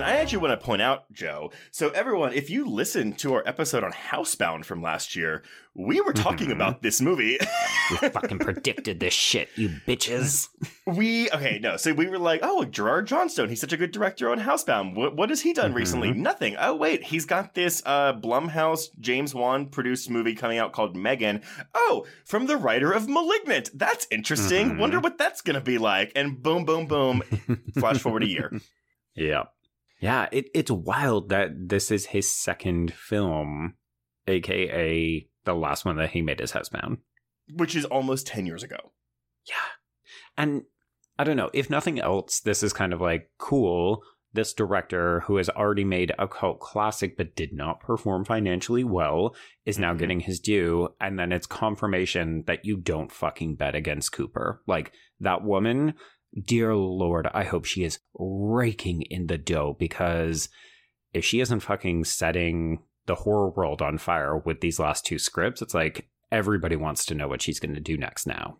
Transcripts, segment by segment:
And I actually want to point out, Joe. So, everyone, if you listened to our episode on Housebound from last year, we were talking Mhm. about this movie. We fucking predicted this shit, you bitches. we okay, no. So we were like, oh, Gerard Johnstone. He's such a good director on Housebound. What what has he done Mhm. recently? Nothing. Oh wait, he's got this uh Blumhouse James Wan produced movie coming out called Megan. Oh, from the writer of *Malignant*. That's interesting. Mhm. Wonder what that's gonna be like. And boom, boom, boom. Flash forward a year. Yeah. Yeah, it, it's wild that this is his second film, aka the last one that he made as Housebound. which is almost 10 years ago. Yeah. And I don't know, if nothing else, this is kind of like cool. This director who has already made a cult classic but did not perform financially well is now Mhm. getting his due. And then it's confirmation that you don't fucking bet against Cooper. Like that woman, dear Lord, I hope she is raking in the dough because if she isn't fucking setting the horror world on fire with these last two scripts, it's like everybody wants to know what she's going to do next now.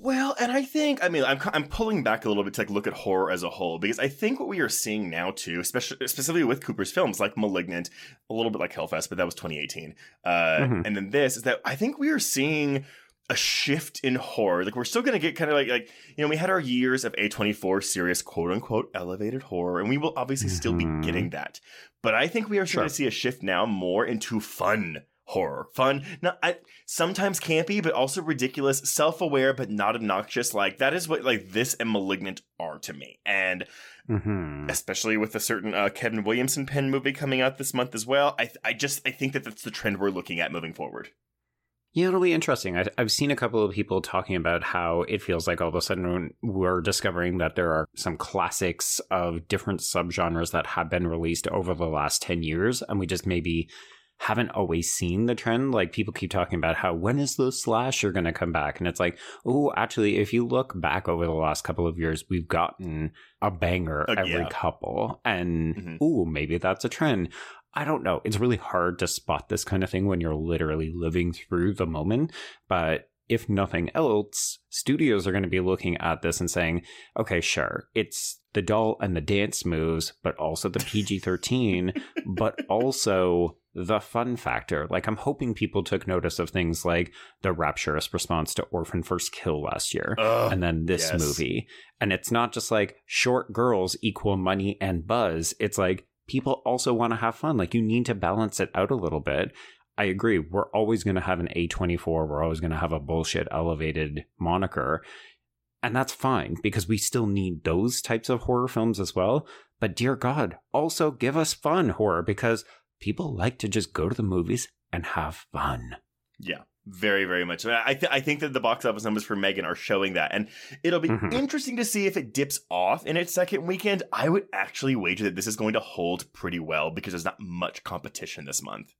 Well, and I think I mean I'm I'm pulling back a little bit to like look at horror as a whole because I think what we are seeing now too, especially specifically with Cooper's films like *Malignant*, a little bit like *Hellfest*, but that was 2018, uh, Mhm. and then this is that I think we are seeing a shift in horror. Like we're still going to get kind of like like you know we had our years of A24 serious quote unquote elevated horror, and we will obviously still be Mhm. getting that. But I think we are starting Sure. to see a shift now more into fun horror. Fun, not I, sometimes campy, but also ridiculous, self-aware but not obnoxious. Like that is what like this and *Malignant* are to me, and Mm-hmm. especially with a certain uh, Kevin Williamson pen movie coming out this month as well. I I just I think that that's the trend we're looking at moving forward. Yeah, it'll be interesting. I, I've seen a couple of people talking about how it feels like all of a sudden we're discovering that there are some classics of different subgenres that have been released over the last 10 years, and we just maybe haven't always seen the trend. Like people keep talking about how when is the slasher going to come back? And it's like, oh, actually, if you look back over the last couple of years, we've gotten a banger Uh, every yeah. couple. And, Mhm. ooh, maybe that's a trend. I don't know. It's really hard to spot this kind of thing when you're literally living through the moment. But if nothing else, studios are going to be looking at this and saying, okay, sure, it's the doll and the dance moves, but also the PG 13, but also the fun factor. Like, I'm hoping people took notice of things like the rapturous response to Orphan First Kill last year Ugh. and then this yes. movie. And it's not just like short girls equal money and buzz. It's like people also want to have fun. Like you need to balance it out a little bit. I agree. We're always going to have an A24. We're always going to have a bullshit elevated moniker. And that's fine because we still need those types of horror films as well. But dear God, also give us fun horror because people like to just go to the movies and have fun. Yeah, very, very much. I th- I think that the box office numbers for M3GAN are showing that, and it'll be Mhm. interesting to see if it dips off in its second weekend. I would actually wager that this is going to hold pretty well because there's not much competition this month.